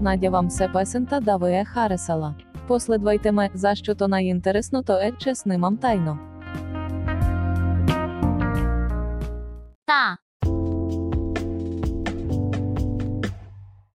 Надя вам се песента да ви е харесала. Последвайте ме, за що то найінтересно, то е чесним вам тайно.